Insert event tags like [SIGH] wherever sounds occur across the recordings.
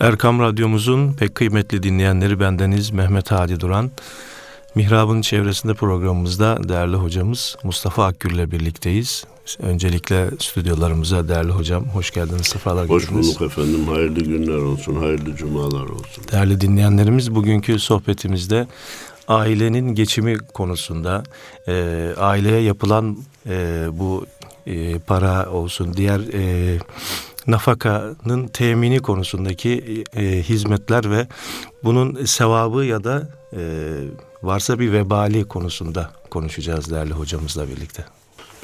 Erkam Radyomuzun pek kıymetli dinleyenleri bendeniz Mehmet Hadi Duran. Mihrab'ın çevresinde programımızda değerli hocamız Mustafa Akgül ile birlikteyiz. Öncelikle stüdyolarımıza değerli hocam hoş geldiniz, sefalar Hoş bulduk efendim, hayırlı günler olsun, hayırlı cumalar olsun. Değerli dinleyenlerimiz bugünkü sohbetimizde ailenin geçimi konusunda, e, aileye yapılan e, bu e, para olsun, diğer e, nafakanın temini konusundaki e, hizmetler ve bunun sevabı ya da e, varsa bir vebali konusunda konuşacağız değerli hocamızla birlikte.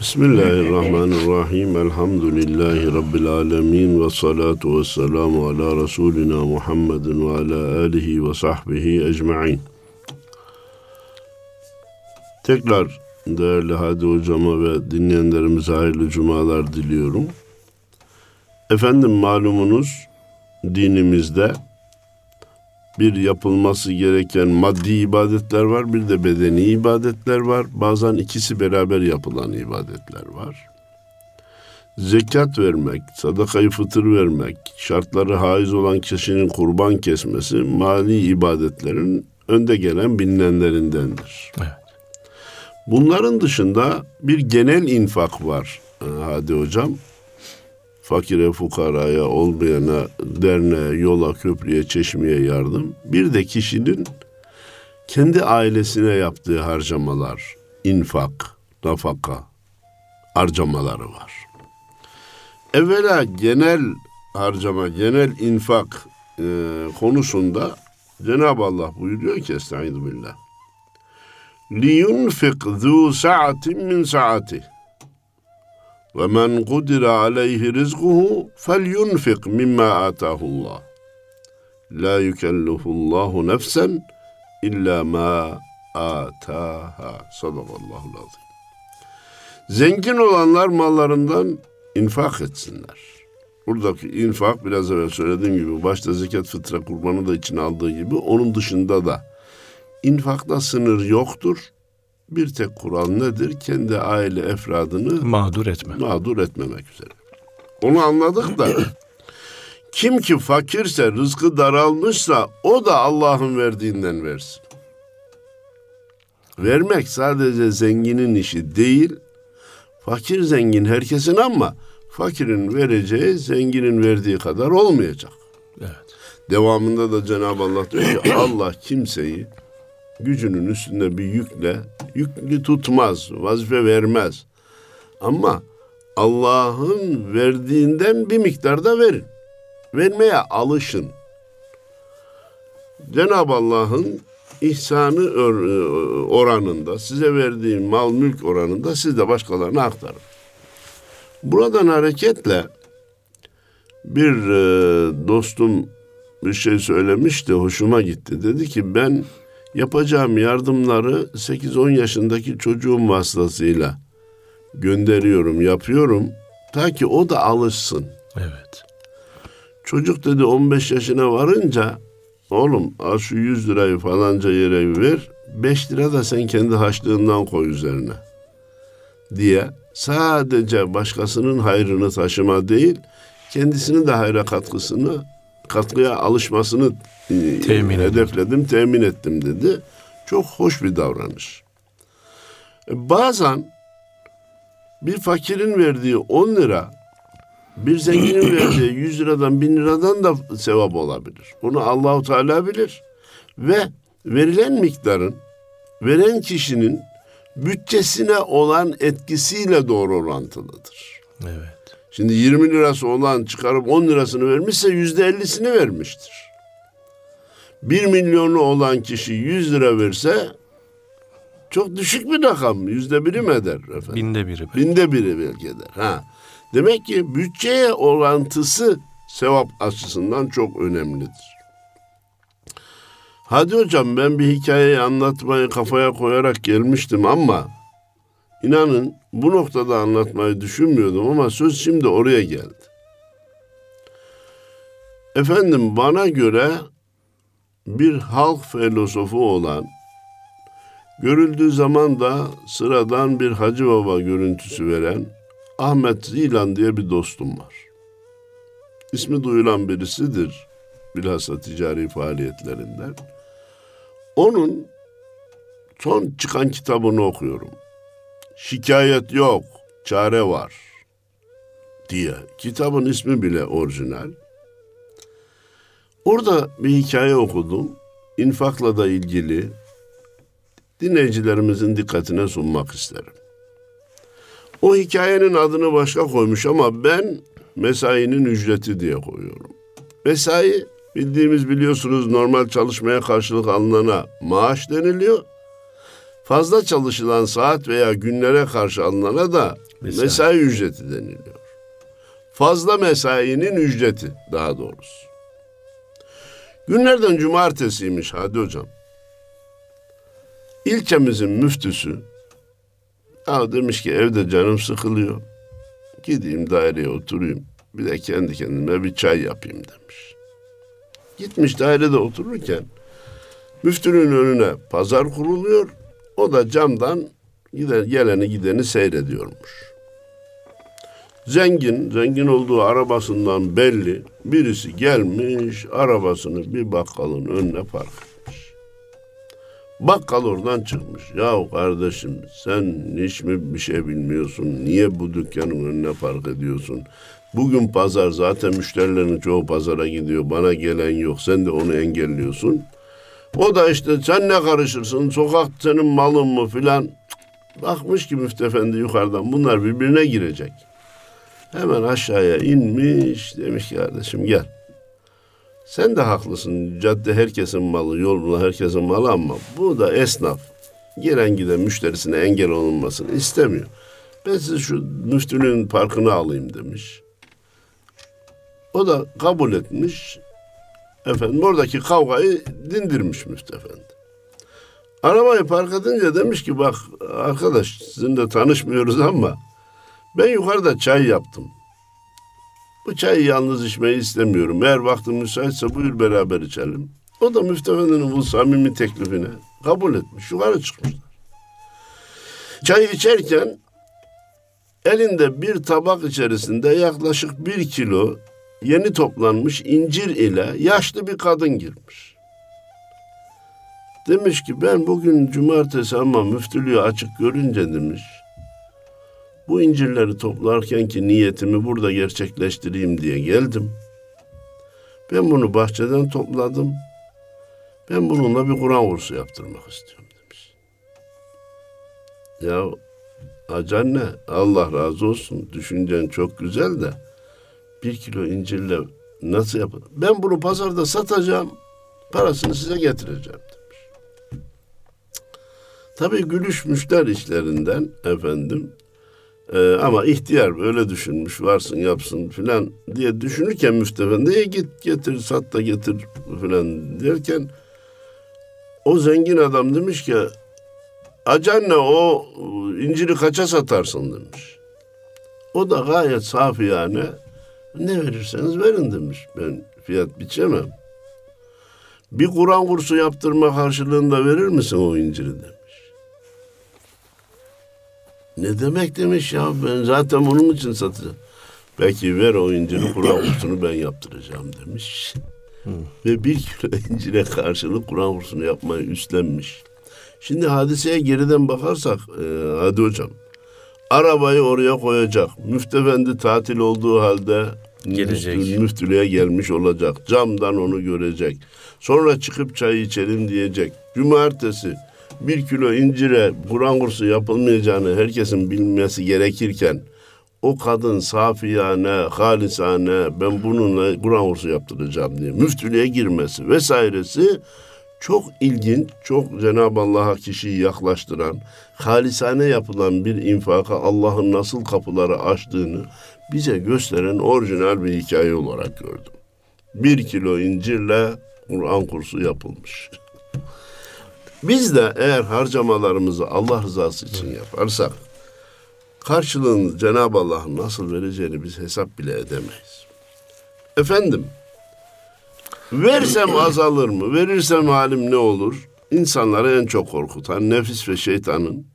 Bismillahirrahmanirrahim. Elhamdülillahi Rabbil alemin ve salatu ve selamu ala Resulina Muhammedin ve ala alihi ve sahbihi ecma'in. Tekrar değerli Hadi hocama ve dinleyenlerimize hayırlı cumalar diliyorum. Efendim malumunuz dinimizde bir yapılması gereken maddi ibadetler var, bir de bedeni ibadetler var. Bazen ikisi beraber yapılan ibadetler var. Zekat vermek, sadakayı fıtır vermek, şartları haiz olan kişinin kurban kesmesi mali ibadetlerin önde gelen bilinenlerindendir. Evet. Bunların dışında bir genel infak var Hadi Hocam fakire, fukaraya, olmayana, derneğe, yola, köprüye, çeşmeye yardım. Bir de kişinin kendi ailesine yaptığı harcamalar, infak, nafaka harcamaları var. Evvela genel harcama, genel infak e, konusunda Cenab-ı Allah buyuruyor ki Estaizu billah. لِيُنْفِقْ ذُو سَعَةٍ مِنْ سَعَتِهِ ve men kudira aleyhi rizquhu felyunfik mimma atahullah. La yükellifullahu nefsen illa ma ataha. Sadakallahu azim. Zengin olanlar mallarından infak etsinler. Buradaki infak biraz evvel söylediğim gibi başta zekat fıtra kurbanı da için aldığı gibi onun dışında da infakta sınır yoktur bir tek kural nedir? Kendi aile efradını mağdur etme. Mağdur etmemek üzere. Onu anladık da [CLEARS THROAT] kim ki fakirse, rızkı daralmışsa o da Allah'ın verdiğinden versin. Vermek sadece zenginin işi değil. Fakir zengin herkesin ama fakirin vereceği zenginin verdiği kadar olmayacak. Evet. Devamında da Cenab-ı Allah diyor ki [CLEARS THROAT] Allah kimseyi gücünün üstünde bir yükle yüklü tutmaz, vazife vermez. Ama Allah'ın verdiğinden bir miktarda verin. Vermeye alışın. Cenab-ı Allah'ın ihsanı oranında, size verdiği mal mülk oranında siz de başkalarına aktarın. Buradan hareketle bir e, dostum bir şey söylemişti, hoşuma gitti. Dedi ki ben Yapacağım yardımları 8-10 yaşındaki çocuğum vasıtasıyla gönderiyorum, yapıyorum. Ta ki o da alışsın. Evet. Çocuk dedi 15 yaşına varınca oğlum al şu 100 lirayı falanca yere ver. 5 lira da sen kendi haçlığından koy üzerine. Diye sadece başkasının hayrını taşıma değil, kendisinin de hayra katkısını katkıya alışmasını e, temin hedefledim, edin. temin ettim dedi. Çok hoş bir davranış. E, bazen bir fakirin verdiği 10 lira bir zenginin [CLEARS THROAT] verdiği 100 liradan 1000 liradan da sevap olabilir. Bunu Allahu Teala bilir. Ve verilen miktarın veren kişinin bütçesine olan etkisiyle doğru orantılıdır. Evet. Şimdi 20 lirası olan çıkarıp 10 lirasını vermişse yüzde 50'sini vermiştir. 1 milyonu olan kişi 100 lira verse çok düşük bir rakam. Yüzde biri mi eder efendim? Binde biri. Belki. Binde biri belki eder. Ha. Demek ki bütçeye orantısı sevap açısından çok önemlidir. Hadi hocam ben bir hikayeyi anlatmayı kafaya koyarak gelmiştim ama İnanın bu noktada anlatmayı düşünmüyordum ama söz şimdi oraya geldi. Efendim bana göre bir halk filozofu olan, görüldüğü zaman da sıradan bir hacı baba görüntüsü veren Ahmet Zilan diye bir dostum var. İsmi duyulan birisidir. bilhassa ticari faaliyetlerinden. Onun son çıkan kitabını okuyorum. Şikayet yok, çare var diye. Kitabın ismi bile orijinal. Orada bir hikaye okudum. İnfakla da ilgili dinleyicilerimizin dikkatine sunmak isterim. O hikayenin adını başka koymuş ama ben mesainin ücreti diye koyuyorum. Mesai bildiğimiz biliyorsunuz normal çalışmaya karşılık alınana maaş deniliyor. Fazla çalışılan saat veya günlere karşı alınana da mesai, mesai ücreti deniliyor. Fazla mesainin ücreti daha doğrusu. Günlerden cumartesiymiş hadi hocam. İlçemizin müftüsü ya demiş ki evde canım sıkılıyor. Gideyim daireye oturayım. Bir de kendi kendime bir çay yapayım demiş. Gitmiş dairede otururken müftünün önüne pazar kuruluyor. O da camdan giden, geleni gideni seyrediyormuş. Zengin, zengin olduğu arabasından belli. Birisi gelmiş, arabasını bir bakkalın önüne park etmiş. Bakkal oradan çıkmış. Ya kardeşim sen hiç mi bir şey bilmiyorsun? Niye bu dükkanın önüne park ediyorsun? Bugün pazar zaten müşterilerin çoğu pazara gidiyor. Bana gelen yok. Sen de onu engelliyorsun. O da işte sen ne karışırsın? Sokak senin malın mı filan. Bakmış ki müftefendi yukarıdan bunlar birbirine girecek. Hemen aşağıya inmiş demiş ki kardeşim gel. Sen de haklısın. Cadde herkesin malı, yol herkesin malı ama bu da esnaf. Gelen giden müşterisine engel olunmasını istemiyor. Ben size şu müftünün parkını alayım demiş. O da kabul etmiş. Efendim oradaki kavgayı dindirmiş müftü efendi. Arabayı park edince demiş ki bak arkadaş sizinle tanışmıyoruz ama ben yukarıda çay yaptım. Bu çayı yalnız içmeyi istemiyorum. Eğer vaktin müsaitse buyur beraber içelim. O da müftefendinin bu samimi teklifine kabul etmiş. Yukarı çıkmışlar. Çay içerken elinde bir tabak içerisinde yaklaşık bir kilo yeni toplanmış incir ile yaşlı bir kadın girmiş. Demiş ki ben bugün cumartesi ama müftülüğü açık görünce demiş. Bu incirleri toplarken ki niyetimi burada gerçekleştireyim diye geldim. Ben bunu bahçeden topladım. Ben bununla bir Kur'an kursu yaptırmak istiyorum demiş. Ya acan ne? Allah razı olsun. Düşüncen çok güzel de bir kilo incirle nasıl yapar? Ben bunu pazarda satacağım. Parasını size getireceğim demiş. Tabii gülüşmüşler işlerinden efendim. Ee, ama ihtiyar böyle düşünmüş varsın yapsın filan diye düşünürken müstefendiye git getir sat da getir filan derken o zengin adam demiş ki acanne o inciri kaça satarsın demiş. O da gayet safi yani ne verirseniz verin demiş. Ben fiyat biçemem. Bir Kur'an kursu yaptırma karşılığında verir misin o inciri demiş. Ne demek demiş ya ben zaten bunun için satacağım. Peki ver o inciri Kur'an kursunu ben yaptıracağım demiş. Ve bir kilo incire karşılık Kur'an kursunu yapmayı üstlenmiş. Şimdi hadiseye geriden bakarsak e, hadi hocam. Arabayı oraya koyacak. Müftefendi tatil olduğu halde gelecek. Müftü, müftülüğe gelmiş olacak. Camdan onu görecek. Sonra çıkıp çay içelim diyecek. Cumartesi bir kilo incire Kur'an kursu yapılmayacağını herkesin bilmesi gerekirken o kadın safiyane, halisane ben bununla Kur'an kursu yaptıracağım diye müftülüğe girmesi vesairesi çok ilginç, çok Cenab-ı Allah'a kişiyi yaklaştıran, halisane yapılan bir infaka Allah'ın nasıl kapıları açtığını bize gösteren orijinal bir hikaye olarak gördüm. Bir kilo incirle Kur'an kursu yapılmış. [LAUGHS] Biz de eğer harcamalarımızı Allah rızası için yaparsak karşılığını Cenab-ı Allah'ın nasıl vereceğini biz hesap bile edemeyiz. Efendim, versem [CLEARS THROAT] azalır mı, verirsem halim ne olur? İnsanları en çok korkutan nefis ve şeytanın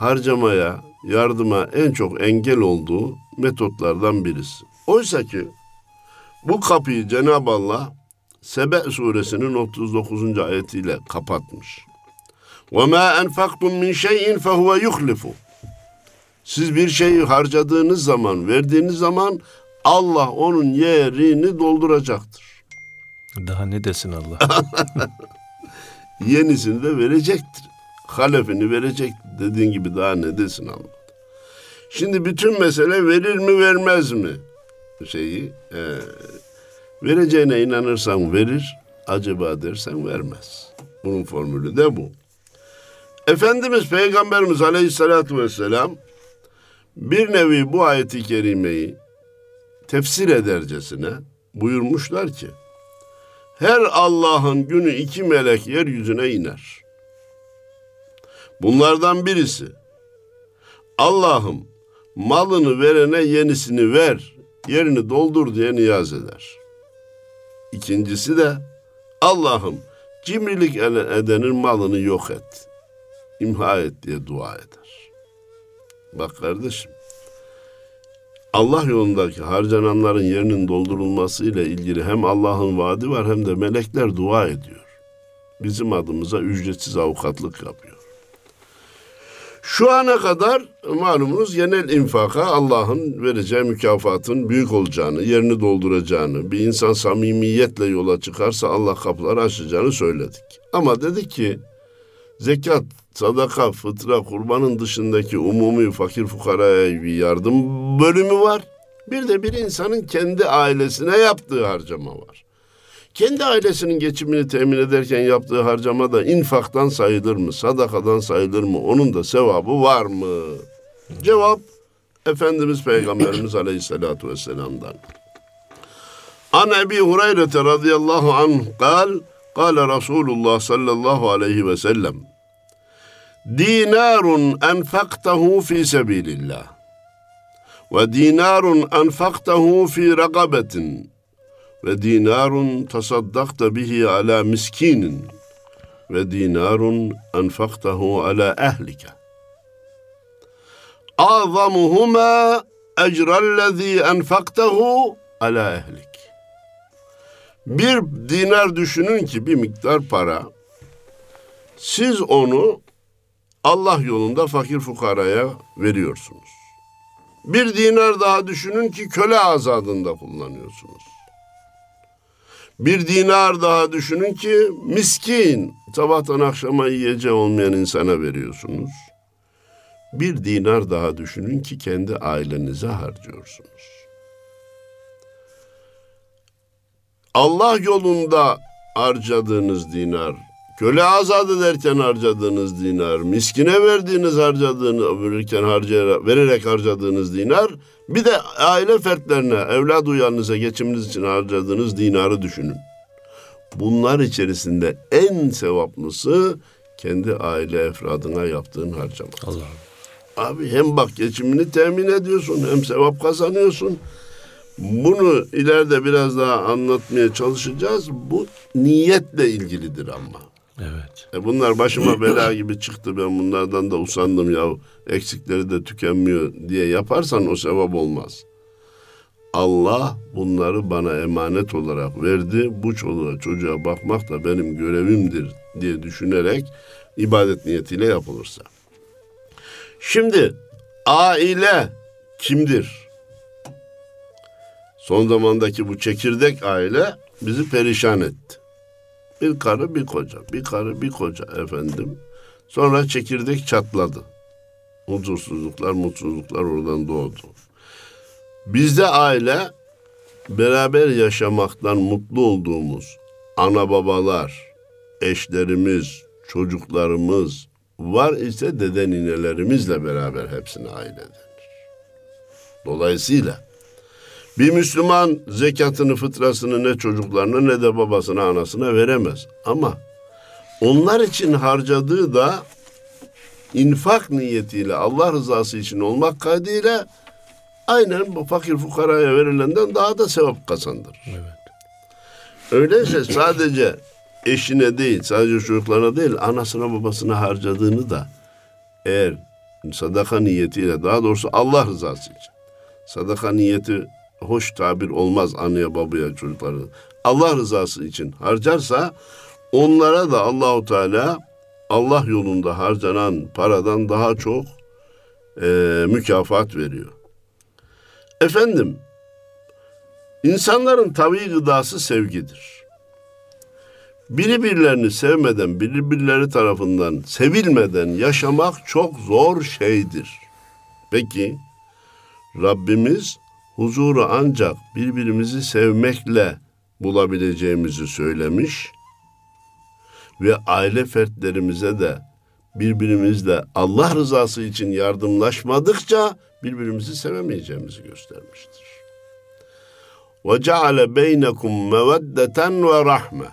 harcamaya, yardıma en çok engel olduğu metotlardan birisi. Oysa ki bu kapıyı Cenab-ı Allah Sebe suresinin 39. ayetiyle kapatmış. وَمَا أَنْفَقْتُمْ مِنْ شَيْءٍ فَهُوَ يُخْلِفُ Siz bir şeyi harcadığınız zaman, verdiğiniz zaman Allah onun yerini dolduracaktır. Daha ne desin Allah? [LAUGHS] Yenisini de verecektir. Halefini verecek. Dediğin gibi daha ne desin Allah. Şimdi bütün mesele verir mi vermez mi şeyi. E, vereceğine inanırsan verir, acaba dersen vermez. Bunun formülü de bu. Efendimiz Peygamberimiz Aleyhisselatü Vesselam bir nevi bu ayeti kerimeyi tefsir edercesine buyurmuşlar ki her Allah'ın günü iki melek yeryüzüne iner. Bunlardan birisi Allah'ım malını verene yenisini ver, yerini doldur diye niyaz eder. İkincisi de Allah'ım cimrilik edenin malını yok et, imha et diye dua eder. Bak kardeşim, Allah yolundaki harcananların yerinin doldurulması ile ilgili hem Allah'ın vaadi var hem de melekler dua ediyor. Bizim adımıza ücretsiz avukatlık yapıyor. Şu ana kadar malumunuz genel infaka Allah'ın vereceği mükafatın büyük olacağını, yerini dolduracağını, bir insan samimiyetle yola çıkarsa Allah kapıları açacağını söyledik. Ama dedik ki zekat, sadaka, fıtra, kurbanın dışındaki umumi fakir fukaraya bir yardım bölümü var. Bir de bir insanın kendi ailesine yaptığı harcama var. Kendi ailesinin geçimini temin ederken yaptığı harcama da infaktan sayılır mı? Sadakadan sayılır mı? Onun da sevabı var mı? Cevap Efendimiz Peygamberimiz [CLEARS THROAT] Aleyhisselatü Vesselam'dan. An Ebi Hureyre radıyallahu anh kal, kal Resulullah sallallahu aleyhi ve sellem dinarun enfaktahu fi sebilillah ve dinarun enfaktahu fi ragabetin ve dinarun tasaddakta bihi ala miskinin ve dinarun enfaktahu ala ehlike. Azamuhuma ecrellezî enfaktahu ala ehlik. Bir dinar düşünün ki bir miktar para. Siz onu Allah yolunda fakir fukaraya veriyorsunuz. Bir dinar daha düşünün ki köle azadında kullanıyorsunuz. Bir dinar daha düşünün ki miskin, sabahtan akşama yiyeceği olmayan insana veriyorsunuz. Bir dinar daha düşünün ki kendi ailenize harcıyorsunuz. Allah yolunda harcadığınız dinar, köle azad ederken harcadığınız dinar, miskine verdiğiniz harcadığını verirken harcayarak, vererek harcadığınız dinar, bir de aile fertlerine, evlat uyanınıza geçiminiz için harcadığınız dinarı düşünün. Bunlar içerisinde en sevaplısı kendi aile efradına yaptığın harcama. Allah. Abi hem bak geçimini temin ediyorsun hem sevap kazanıyorsun. Bunu ileride biraz daha anlatmaya çalışacağız. Bu niyetle ilgilidir ama. Evet. E bunlar başıma bela gibi çıktı ben bunlardan da usandım ya eksikleri de tükenmiyor diye yaparsan o sevap olmaz. Allah bunları bana emanet olarak verdi. Bu çoluğa çocuğa bakmak da benim görevimdir diye düşünerek ibadet niyetiyle yapılırsa. Şimdi aile kimdir? Son zamandaki bu çekirdek aile bizi perişan etti. Bir karı bir koca, bir karı bir koca efendim. Sonra çekirdek çatladı. Huzursuzluklar, mutsuzluklar oradan doğdu. Bizde aile beraber yaşamaktan mutlu olduğumuz ana babalar, eşlerimiz, çocuklarımız var ise dede ninelerimizle beraber hepsine aile denir. Dolayısıyla bir Müslüman zekatını, fıtrasını ne çocuklarına ne de babasına, anasına veremez. Ama onlar için harcadığı da infak niyetiyle, Allah rızası için olmak kaydıyla aynen bu fakir fukaraya verilenden daha da sevap kazandırır. Evet. Öyleyse sadece eşine değil, sadece çocuklarına değil, anasına babasına harcadığını da eğer sadaka niyetiyle, daha doğrusu Allah rızası için, sadaka niyeti hoş tabir olmaz anneye babaya çocuklara. Allah rızası için harcarsa onlara da Allahu Teala Allah yolunda harcanan paradan daha çok e, mükafat veriyor. Efendim, insanların tabii gıdası sevgidir. Biri sevmeden, biri tarafından sevilmeden yaşamak çok zor şeydir. Peki, Rabbimiz huzuru ancak birbirimizi sevmekle bulabileceğimizi söylemiş ve aile fertlerimize de birbirimizle Allah rızası için yardımlaşmadıkça birbirimizi sevemeyeceğimizi göstermiştir. Ve ceale beynekum meveddeten ve rahme.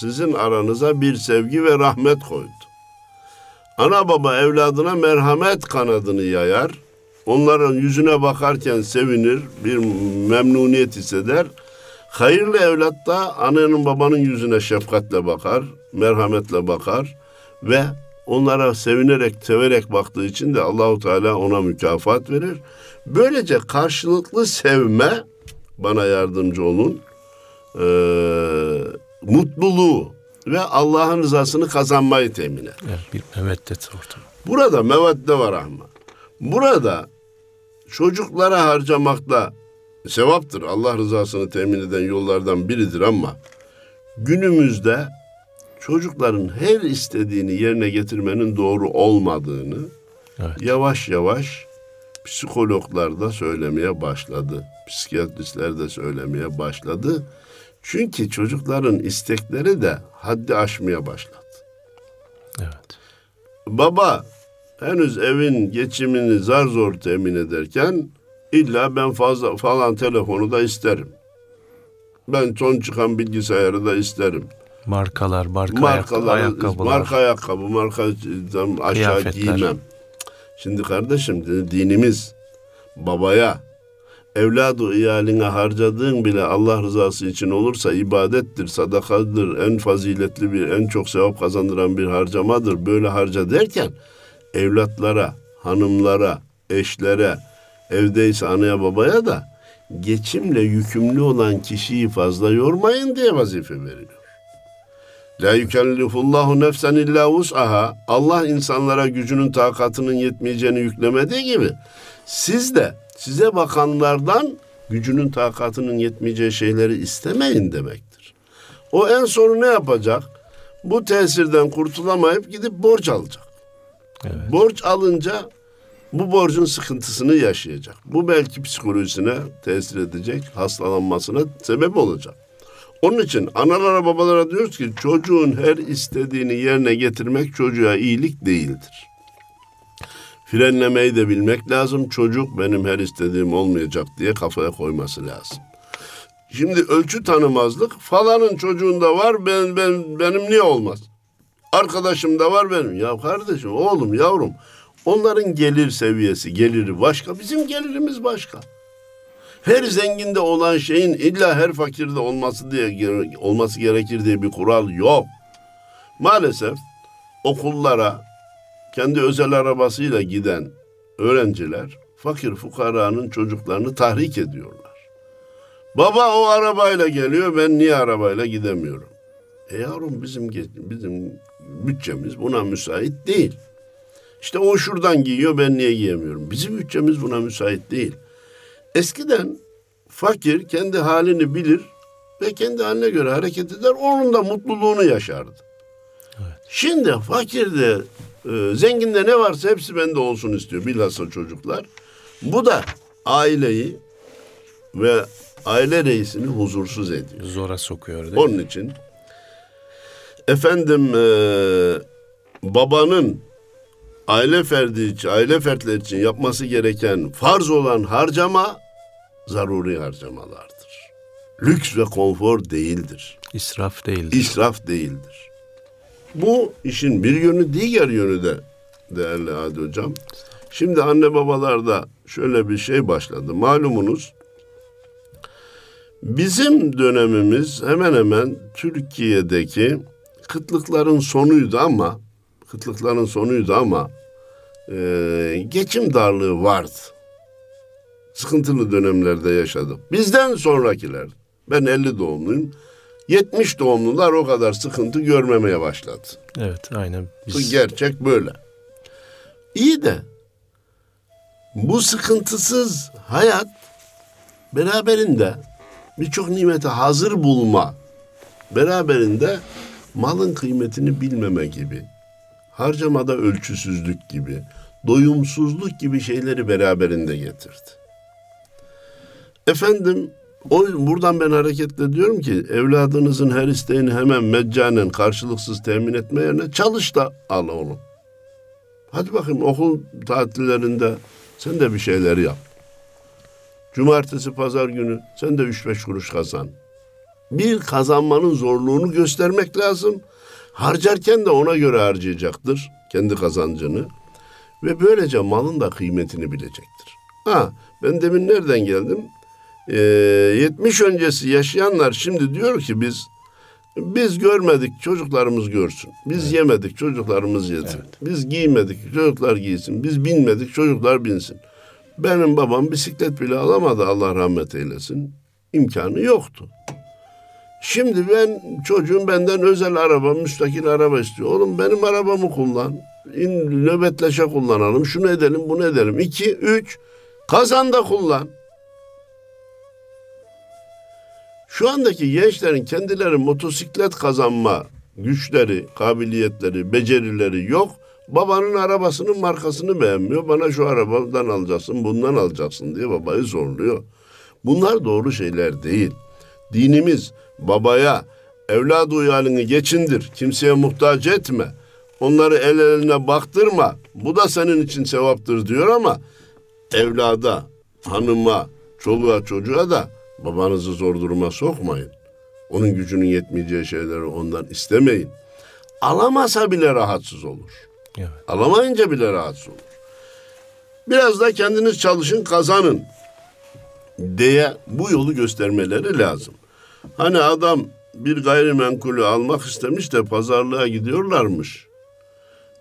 Sizin aranıza bir sevgi ve rahmet koydu. Ana baba evladına merhamet kanadını yayar. Onların yüzüne bakarken sevinir, bir memnuniyet hisseder. Hayırlı evlat da annenin babanın yüzüne şefkatle bakar, merhametle bakar ve onlara sevinerek, severek baktığı için de Allahu Teala ona mükafat verir. Böylece karşılıklı sevme bana yardımcı olun. Ee, mutluluğu ve Allah'ın rızasını kazanmayı temin eder. Evet, bir meveddet ortamı. Burada mevedde var ama. Burada çocuklara harcamakta sevaptır. Allah rızasını temin eden yollardan biridir ama günümüzde çocukların her istediğini yerine getirmenin doğru olmadığını evet. yavaş yavaş psikologlar da söylemeye başladı. Psikiyatristler de söylemeye başladı. Çünkü çocukların istekleri de haddi aşmaya başladı. Evet. Baba henüz evin geçimini zar zor temin ederken illa ben fazla falan telefonu da isterim. Ben son çıkan bilgisayarı da isterim. Markalar, marka Markalar, ayakkabılar. Marka ayakkabı, marka aşağı giymem. Şimdi kardeşim dinimiz babaya evladı iyaline harcadığın bile Allah rızası için olursa ibadettir, sadakadır, en faziletli bir, en çok sevap kazandıran bir harcamadır. Böyle harca derken evlatlara, hanımlara, eşlere, evdeyse anaya babaya da geçimle yükümlü olan kişiyi fazla yormayın diye vazife veriliyor. La yükellifullahu nefsen illa vus'aha. Allah insanlara gücünün takatının yetmeyeceğini yüklemediği gibi siz de size bakanlardan gücünün takatının yetmeyeceği şeyleri istemeyin demektir. O en sonu ne yapacak? Bu tesirden kurtulamayıp gidip borç alacak. Borç alınca bu borcun sıkıntısını yaşayacak. Bu belki psikolojisine tesir edecek, hastalanmasına sebep olacak. Onun için analara babalara diyoruz ki çocuğun her istediğini yerine getirmek çocuğa iyilik değildir. Frenlemeyi de bilmek lazım. Çocuk benim her istediğim olmayacak diye kafaya koyması lazım. Şimdi ölçü tanımazlık falanın çocuğunda var ben ben benim niye olmaz? Arkadaşım da var benim. Ya kardeşim, oğlum, yavrum. Onların gelir seviyesi, geliri başka. Bizim gelirimiz başka. Her zenginde olan şeyin illa her fakirde olması diye olması gerekir diye bir kural yok. Maalesef okullara kendi özel arabasıyla giden öğrenciler fakir fukaranın çocuklarını tahrik ediyorlar. Baba o arabayla geliyor ben niye arabayla gidemiyorum? E yavrum bizim bizim bütçemiz buna müsait değil. İşte o şuradan giyiyor ben niye giyemiyorum? Bizim bütçemiz buna müsait değil. Eskiden fakir kendi halini bilir ve kendi haline göre hareket eder. Onun da mutluluğunu yaşardı. Evet. Şimdi fakirde, e, zenginde ne varsa hepsi bende olsun istiyor. Bilhassa çocuklar. Bu da aileyi ve aile reisini huzursuz ediyor. Zora sokuyor değil Onun için efendim e, babanın aile ferdi için, aile fertleri için yapması gereken farz olan harcama zaruri harcamalardır. Lüks ve konfor değildir. İsraf değildir. İsraf değildir. Bu işin bir yönü diğer yönü de değerli Adi Hocam. Şimdi anne babalarda şöyle bir şey başladı. Malumunuz bizim dönemimiz hemen hemen Türkiye'deki kıtlıkların sonuydu ama kıtlıkların sonuydu ama e, geçim darlığı vardı. Sıkıntılı dönemlerde yaşadık. Bizden sonrakiler, ben 50 doğumluyum. 70 doğumlular o kadar sıkıntı görmemeye başladı. Evet aynen. Biz... Bu gerçek böyle. İyi de bu sıkıntısız hayat beraberinde birçok nimete hazır bulma, beraberinde malın kıymetini bilmeme gibi, harcamada ölçüsüzlük gibi, doyumsuzluk gibi şeyleri beraberinde getirdi. Efendim o buradan ben hareketle diyorum ki evladınızın her isteğini hemen meccanen karşılıksız temin etme yerine çalış da al onu. Hadi bakayım okul tatillerinde sen de bir şeyler yap. Cumartesi pazar günü sen de üç beş kuruş kazan. Bir kazanmanın zorluğunu göstermek lazım. Harcarken de ona göre harcayacaktır kendi kazancını. Ve böylece malın da kıymetini bilecektir. Ha ben demin nereden geldim? Ee, 70 öncesi yaşayanlar şimdi diyor ki biz biz görmedik çocuklarımız görsün. Biz evet. yemedik çocuklarımız yesin. Evet. Biz giymedik çocuklar giysin. Biz binmedik çocuklar binsin. Benim babam bisiklet bile alamadı Allah rahmet eylesin. İmkanı yoktu. Şimdi ben çocuğum benden özel araba, müstakil araba istiyor. Oğlum benim arabamı kullan. İn, nöbetleşe kullanalım. Şunu edelim, bunu edelim. İki, üç, kazan da kullan. Şu andaki gençlerin kendileri motosiklet kazanma güçleri, kabiliyetleri, becerileri yok. Babanın arabasının markasını beğenmiyor. Bana şu arabadan alacaksın, bundan alacaksın diye babayı zorluyor. Bunlar doğru şeyler değil. Dinimiz babaya evladı uyalını geçindir, kimseye muhtaç etme. Onları el eline baktırma. Bu da senin için sevaptır diyor ama evlada, hanıma, çoluğa çocuğa da babanızı zor duruma sokmayın. Onun gücünün yetmeyeceği şeyleri ondan istemeyin. Alamasa bile rahatsız olur. Evet. Alamayınca bile rahatsız olur. Biraz da kendiniz çalışın, kazanın diye bu yolu göstermeleri lazım. Hani adam bir gayrimenkulü almak istemiş de pazarlığa gidiyorlarmış.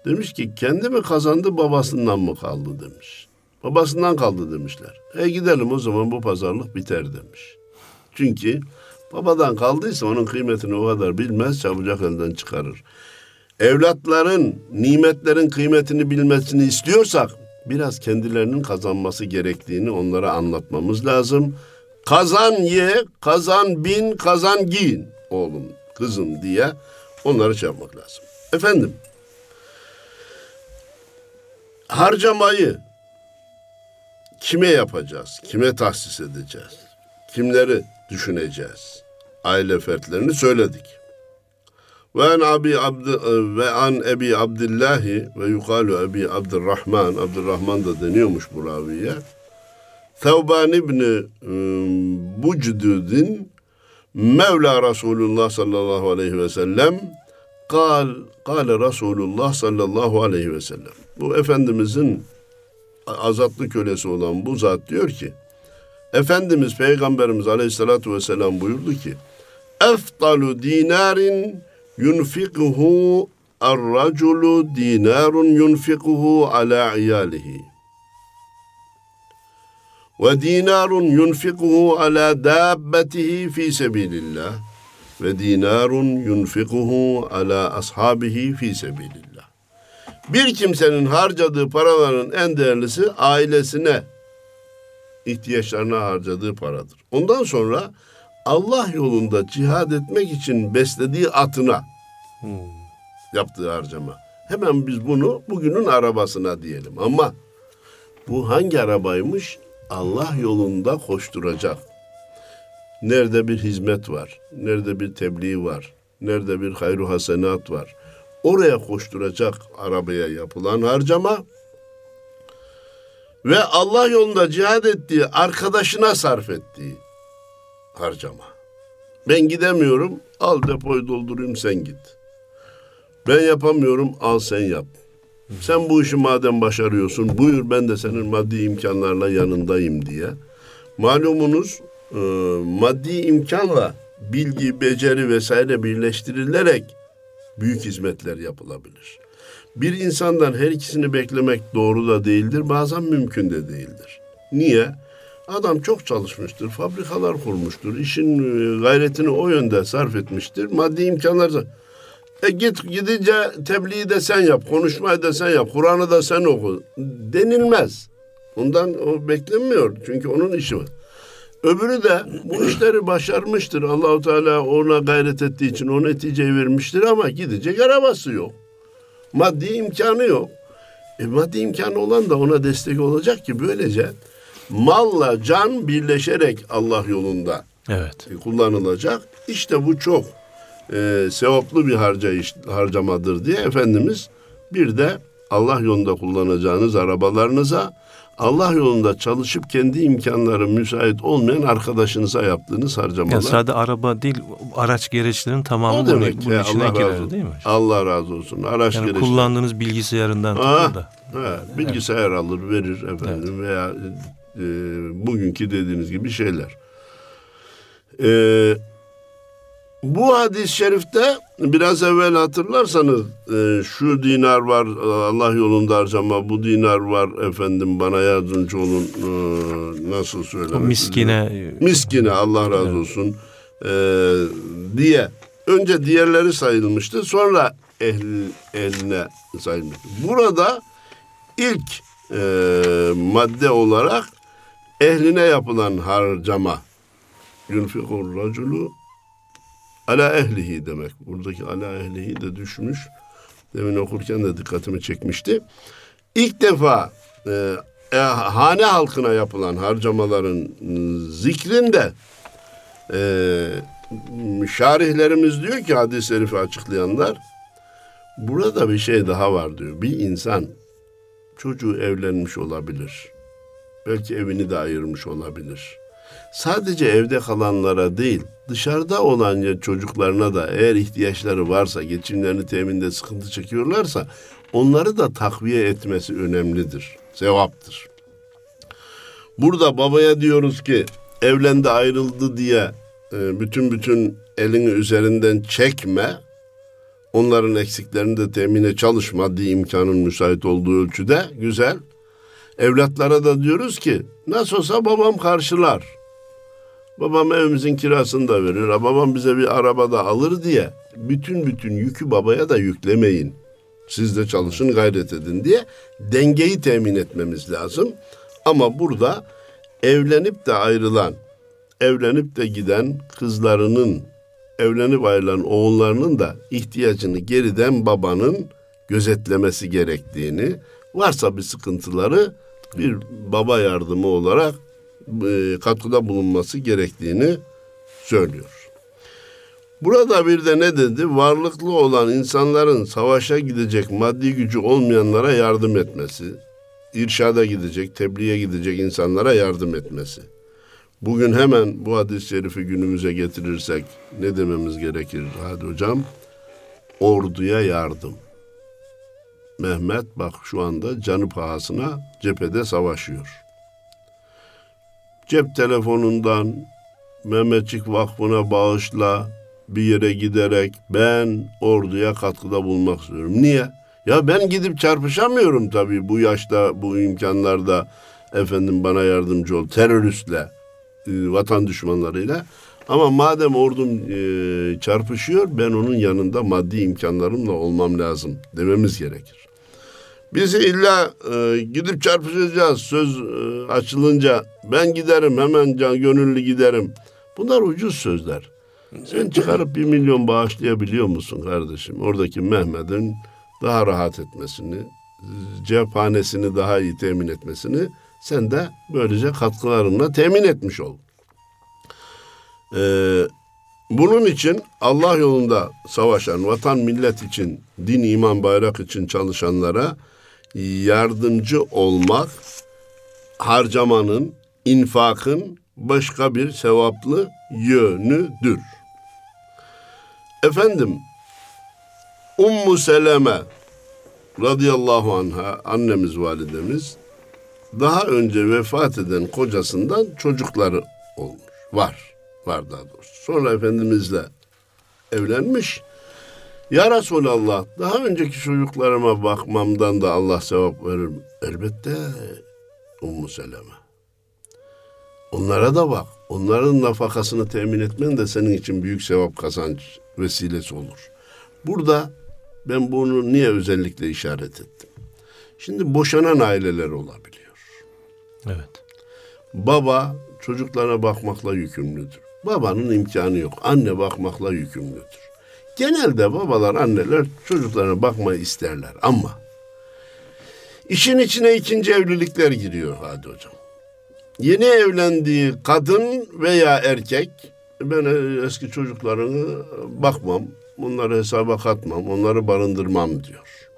Demiş ki kendi mi kazandı babasından mı kaldı demiş. Babasından kaldı demişler. E gidelim o zaman bu pazarlık biter demiş. Çünkü babadan kaldıysa onun kıymetini o kadar bilmez çabucak elden çıkarır. Evlatların, nimetlerin kıymetini bilmesini istiyorsak biraz kendilerinin kazanması gerektiğini onlara anlatmamız lazım. Kazan ye, kazan bin, kazan giyin oğlum, kızım diye onları şey yapmak lazım. Efendim, harcamayı kime yapacağız, kime tahsis edeceğiz, kimleri düşüneceğiz? Aile fertlerini söyledik. Ve an abi abd ve an ebi Abdillahi ve yukalu ebi Abdurrahman Abdurrahman da deniyormuş bu raviye. Tevban İbni ıı, Bucdud'in Mevla Resulullah sallallahu aleyhi ve sellem kal, kale Resulullah sallallahu aleyhi ve sellem. Bu Efendimizin azatlı kölesi olan bu zat diyor ki Efendimiz Peygamberimiz aleyhissalatu vesselam buyurdu ki Eftalu dinarin yunfikuhu ar-raculu dinarun yunfikuhu ala iyalihi ve dinarun yunfikuhu ala dabbetihi fi sebilillah ve dinarun yunfikuhu ala ashabihi fi sebilillah. Bir kimsenin harcadığı paraların en değerlisi ailesine, ihtiyaçlarına harcadığı paradır. Ondan sonra Allah yolunda cihad etmek için beslediği atına hmm. yaptığı harcama. Hemen biz bunu bugünün arabasına diyelim ama bu hangi arabaymış? Allah yolunda koşturacak. Nerede bir hizmet var, nerede bir tebliğ var, nerede bir hayru hasenat var. Oraya koşturacak arabaya yapılan harcama ve Allah yolunda cihad ettiği arkadaşına sarf ettiği harcama. Ben gidemiyorum, al depoyu doldurayım sen git. Ben yapamıyorum, al sen yap. Sen bu işi madem başarıyorsun, buyur ben de senin maddi imkanlarla yanındayım diye. Malumunuz e, maddi imkanla bilgi, beceri vesaire birleştirilerek büyük hizmetler yapılabilir. Bir insandan her ikisini beklemek doğru da değildir, bazen mümkün de değildir. Niye? Adam çok çalışmıştır, fabrikalar kurmuştur, işin e, gayretini o yönde sarf etmiştir. Maddi imkanlar e git gidince tebliği de sen yap, konuşmayı da sen yap, Kur'an'ı da sen oku denilmez. Ondan o beklenmiyor çünkü onun işi var. Öbürü de bu işleri başarmıştır. Allahu Teala ona gayret ettiği için o neticeyi vermiştir ama gidecek arabası yok. Maddi imkanı yok. E, maddi imkanı olan da ona destek olacak ki böylece malla can birleşerek Allah yolunda Evet. e, kullanılacak. İşte bu çok e, sevaplı bir harcayış, harcamadır diye Efendimiz bir de Allah yolunda kullanacağınız arabalarınıza Allah yolunda çalışıp kendi imkanları müsait olmayan arkadaşınıza yaptığınız harcamalar. Ya sadece araba değil, araç gereçlerin tamamı o bunun, demek bunun ya, içine Allah girer değil mi? Allah razı olsun. Araç Yani gereçleri. kullandığınız bilgisayarından tutun da. ha, bilgisayar alır verir efendim veya e, bugünkü dediğiniz gibi şeyler. E, bu hadis-i şerifte biraz evvel hatırlarsanız e, şu dinar var Allah yolunda harcama bu dinar var efendim bana yardımcı olun e, nasıl O söylemek miskine miskine Allah razı olsun e, diye. Önce diğerleri sayılmıştı sonra ehl, ehline sayılmıştı. Burada ilk e, madde olarak ehline yapılan harcama. Yunfikur raculu ala ehlihi demek. Buradaki ala ehlihi de düşmüş. Demin okurken de dikkatimi çekmişti. İlk defa e, e, hane halkına yapılan harcamaların ıı, zikrinde e, şarihlerimiz diyor ki hadis-i şerifi açıklayanlar burada bir şey daha var diyor. Bir insan çocuğu evlenmiş olabilir. Belki evini de ayırmış olabilir. Sadece evde kalanlara değil, dışarıda olan çocuklarına da eğer ihtiyaçları varsa, geçimlerini teminde sıkıntı çekiyorlarsa onları da takviye etmesi önemlidir. Sevaptır. Burada babaya diyoruz ki evlendi ayrıldı diye e, bütün bütün elini üzerinden çekme. Onların eksiklerini de temine çalış maddi imkanın müsait olduğu ölçüde güzel. Evlatlara da diyoruz ki nasıl olsa babam karşılar. Babam evimizin kirasını da verir. Babam bize bir araba da alır diye bütün bütün yükü babaya da yüklemeyin. Siz de çalışın gayret edin diye dengeyi temin etmemiz lazım. Ama burada evlenip de ayrılan, evlenip de giden kızlarının, evlenip ayrılan oğullarının da ihtiyacını geriden babanın gözetlemesi gerektiğini, varsa bir sıkıntıları bir baba yardımı olarak e, katkıda bulunması gerektiğini söylüyor. Burada bir de ne dedi? Varlıklı olan insanların savaşa gidecek maddi gücü olmayanlara yardım etmesi, irşada gidecek, tebliğe gidecek insanlara yardım etmesi. Bugün hemen bu hadis-i şerifi günümüze getirirsek ne dememiz gerekir hadi hocam? Orduya yardım. Mehmet bak şu anda canı pahasına cephede savaşıyor. Cep telefonundan Mehmetçik Vakfı'na bağışla bir yere giderek ben orduya katkıda bulunmak istiyorum. Niye? Ya ben gidip çarpışamıyorum tabii bu yaşta, bu imkanlarda efendim bana yardımcı ol. Teröristle, e, vatan düşmanlarıyla. Ama madem ordum e, çarpışıyor ben onun yanında maddi imkanlarımla olmam lazım dememiz gerekir. Bizi illa e, gidip çarpışacağız söz e, açılınca ben giderim hemen can gönüllü giderim. Bunlar ucuz sözler. Sen çıkarıp bir milyon bağışlayabiliyor musun kardeşim? Oradaki Mehmet'in daha rahat etmesini, cephanesini daha iyi temin etmesini sen de böylece katkılarınla temin etmiş ol. Ee, bunun için Allah yolunda savaşan, vatan millet için, din iman bayrak için çalışanlara yardımcı olmak harcamanın, infakın başka bir sevaplı yönüdür. Efendim, Ummu Seleme radıyallahu anha annemiz validemiz daha önce vefat eden kocasından çocukları olmuş. Var. Var daha doğrusu. Sonra Efendimizle evlenmiş. Ya Resulallah daha önceki çocuklarıma bakmamdan da Allah sevap verir mi? Elbette Ummu Seleme. Onlara da bak. Onların nafakasını temin etmen de senin için büyük sevap kazanç vesilesi olur. Burada ben bunu niye özellikle işaret ettim? Şimdi boşanan aileler olabiliyor. Evet. Baba çocuklarına bakmakla yükümlüdür. Babanın imkanı yok. Anne bakmakla yükümlüdür. Genelde babalar, anneler çocuklarına bakmayı isterler ama işin içine ikinci evlilikler giriyor hadi hocam. Yeni evlendiği kadın veya erkek ben eski çocuklarını bakmam, onları hesaba katmam, onları barındırmam diyor.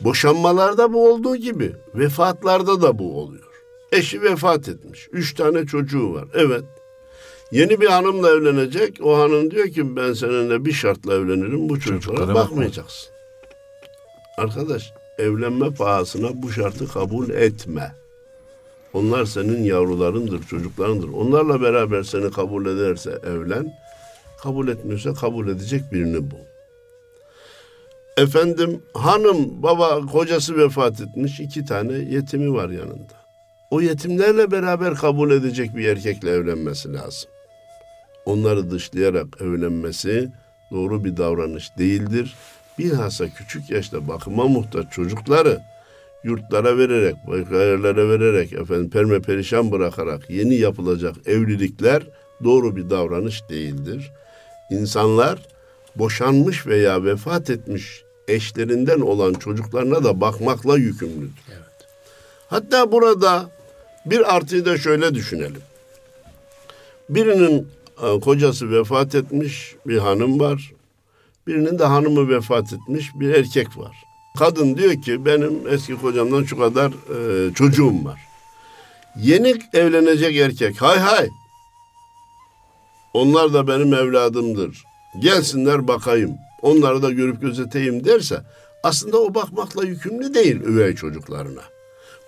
Boşanmalarda bu olduğu gibi vefatlarda da bu oluyor. Eşi vefat etmiş. Üç tane çocuğu var. Evet. Yeni bir hanımla evlenecek. O hanım diyor ki ben seninle bir şartla evlenirim. Bu çocuklara, Çocuklara bakmayacaksın. Arkadaş evlenme pahasına bu şartı kabul etme. Onlar senin yavrularındır, çocuklarındır. Onlarla beraber seni kabul ederse evlen. Kabul etmiyorsa kabul edecek birini bul. Efendim hanım baba kocası vefat etmiş iki tane yetimi var yanında. O yetimlerle beraber kabul edecek bir erkekle evlenmesi lazım. Onları dışlayarak evlenmesi doğru bir davranış değildir. Bilhassa küçük yaşta bakıma muhtaç çocukları yurtlara vererek, başka yerlere vererek, efendim perme perişan bırakarak yeni yapılacak evlilikler doğru bir davranış değildir. İnsanlar boşanmış veya vefat etmiş eşlerinden olan çocuklarına da bakmakla yükümlüdür. Evet. Hatta burada bir artıyı da şöyle düşünelim. Birinin kocası vefat etmiş bir hanım var. Birinin de hanımı vefat etmiş bir erkek var. Kadın diyor ki benim eski kocamdan şu kadar e, çocuğum var. Yeni evlenecek erkek hay hay. Onlar da benim evladımdır. Gelsinler bakayım. Onları da görüp gözeteyim derse aslında o bakmakla yükümlü değil üvey çocuklarına.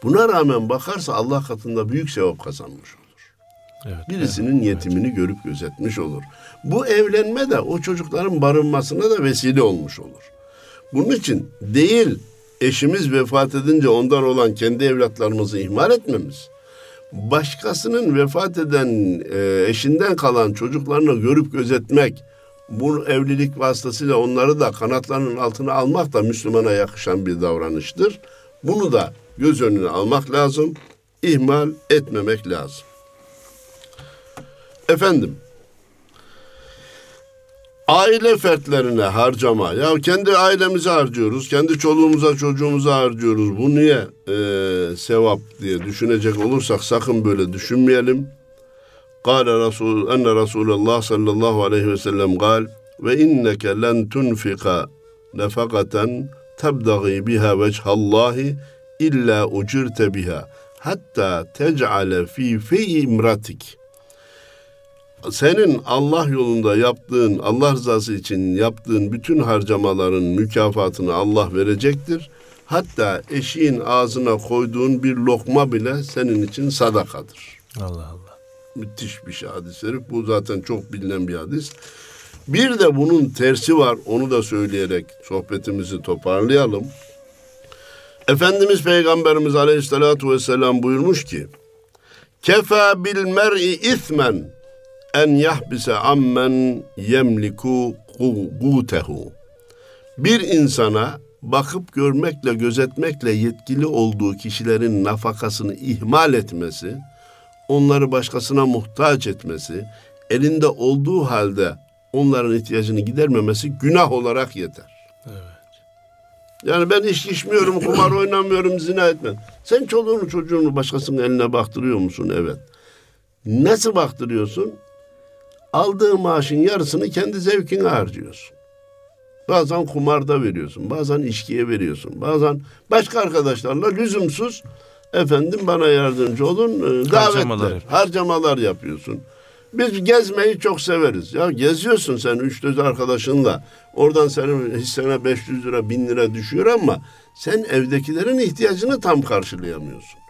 Buna rağmen bakarsa Allah katında büyük sevap kazanmış olur. Evet. Birisinin yetimini görüp gözetmiş olur. Bu evlenme de o çocukların barınmasına da vesile olmuş olur. Bunun için değil eşimiz vefat edince ondan olan kendi evlatlarımızı ihmal etmemiz. Başkasının vefat eden e, eşinden kalan çocuklarını görüp gözetmek, bu evlilik vasıtasıyla onları da kanatlarının altına almak da Müslümana yakışan bir davranıştır. Bunu da göz önüne almak lazım, ihmal etmemek lazım. Efendim, aile fertlerine harcama. Ya kendi ailemize harcıyoruz, kendi çoluğumuza çocuğumuza harcıyoruz. Bu niye e, sevap diye düşünecek olursak sakın böyle düşünmeyelim. Kale Resul, enne Resulullah sallallahu aleyhi ve sellem gal ve inneke len tunfika nefakaten tebdagi biha vechallahi illa ucirte biha hatta tec'ale fi fi imratik senin Allah yolunda yaptığın, Allah rızası için yaptığın bütün harcamaların mükafatını Allah verecektir. Hatta eşiğin ağzına koyduğun bir lokma bile senin için sadakadır. Allah Allah. Müthiş bir şey hadis-i şerif. Bu zaten çok bilinen bir hadis. Bir de bunun tersi var. Onu da söyleyerek sohbetimizi toparlayalım. Efendimiz Peygamberimiz Aleyhisselatü Vesselam buyurmuş ki Kefa bil mer'i ithmen en yahbise ammen yemliku gutehu. Bir insana bakıp görmekle, gözetmekle yetkili olduğu kişilerin nafakasını ihmal etmesi, onları başkasına muhtaç etmesi, elinde olduğu halde onların ihtiyacını gidermemesi günah olarak yeter. Evet. Yani ben iş içmiyorum, kumar [CLEARS THROAT] oynamıyorum, zina etmem. Sen çoluğunu çocuğunu başkasının eline baktırıyor musun? Evet. Nasıl baktırıyorsun? Aldığı maaşın yarısını kendi zevkine harcıyorsun. Bazen kumarda veriyorsun, bazen içkiye veriyorsun, bazen başka arkadaşlarla lüzumsuz efendim bana yardımcı olun e, davetler, Harcamalar harcamalar, yapıyorsun. yapıyorsun. Biz gezmeyi çok severiz. Ya geziyorsun sen üç dört arkadaşınla. Oradan senin hissene 500 lira, 1000 lira düşüyor ama sen evdekilerin ihtiyacını tam karşılayamıyorsun.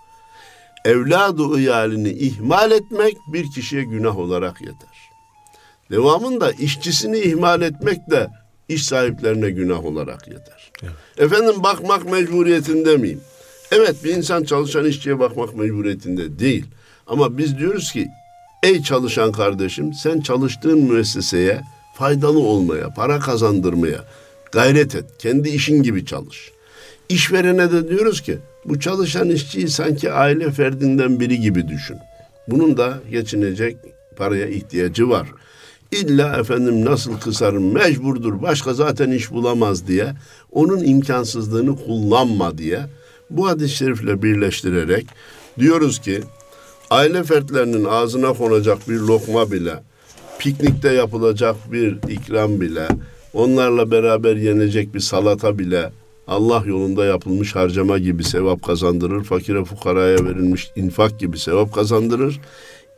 Evladı iyalini ihmal etmek bir kişiye günah olarak yeter. Devamında işçisini ihmal etmek de iş sahiplerine günah olarak yeter. Evet. Efendim bakmak mecburiyetinde miyim? Evet bir insan çalışan işçiye bakmak mecburiyetinde değil. Ama biz diyoruz ki ey çalışan kardeşim sen çalıştığın müesseseye faydalı olmaya, para kazandırmaya gayret et. Kendi işin gibi çalış. İşverene de diyoruz ki bu çalışan işçiyi sanki aile ferdinden biri gibi düşün. Bunun da geçinecek paraya ihtiyacı var. İlla efendim nasıl kısarım mecburdur başka zaten iş bulamaz diye onun imkansızlığını kullanma diye bu hadis-i şerifle birleştirerek diyoruz ki aile fertlerinin ağzına konacak bir lokma bile piknikte yapılacak bir ikram bile onlarla beraber yenecek bir salata bile Allah yolunda yapılmış harcama gibi sevap kazandırır. Fakire fukaraya verilmiş infak gibi sevap kazandırır.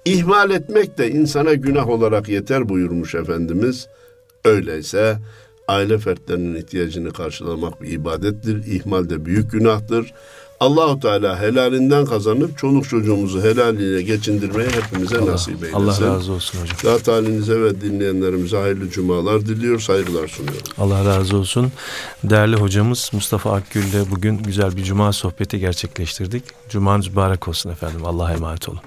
İhmal etmek de insana günah olarak yeter buyurmuş Efendimiz. Öyleyse aile fertlerinin ihtiyacını karşılamak bir ibadettir. İhmal de büyük günahtır. Allahu Teala helalinden kazanıp çoluk çocuğumuzu helaliyle geçindirmeyi hepimize Allah, nasip eylesin. Allah razı olsun hocam. Zat halinize ve dinleyenlerimize hayırlı cumalar diliyor, saygılar sunuyorum. Allah razı olsun. Değerli hocamız Mustafa Akgül ile bugün güzel bir cuma sohbeti gerçekleştirdik. Cumanız mübarek olsun efendim. Allah'a emanet olun.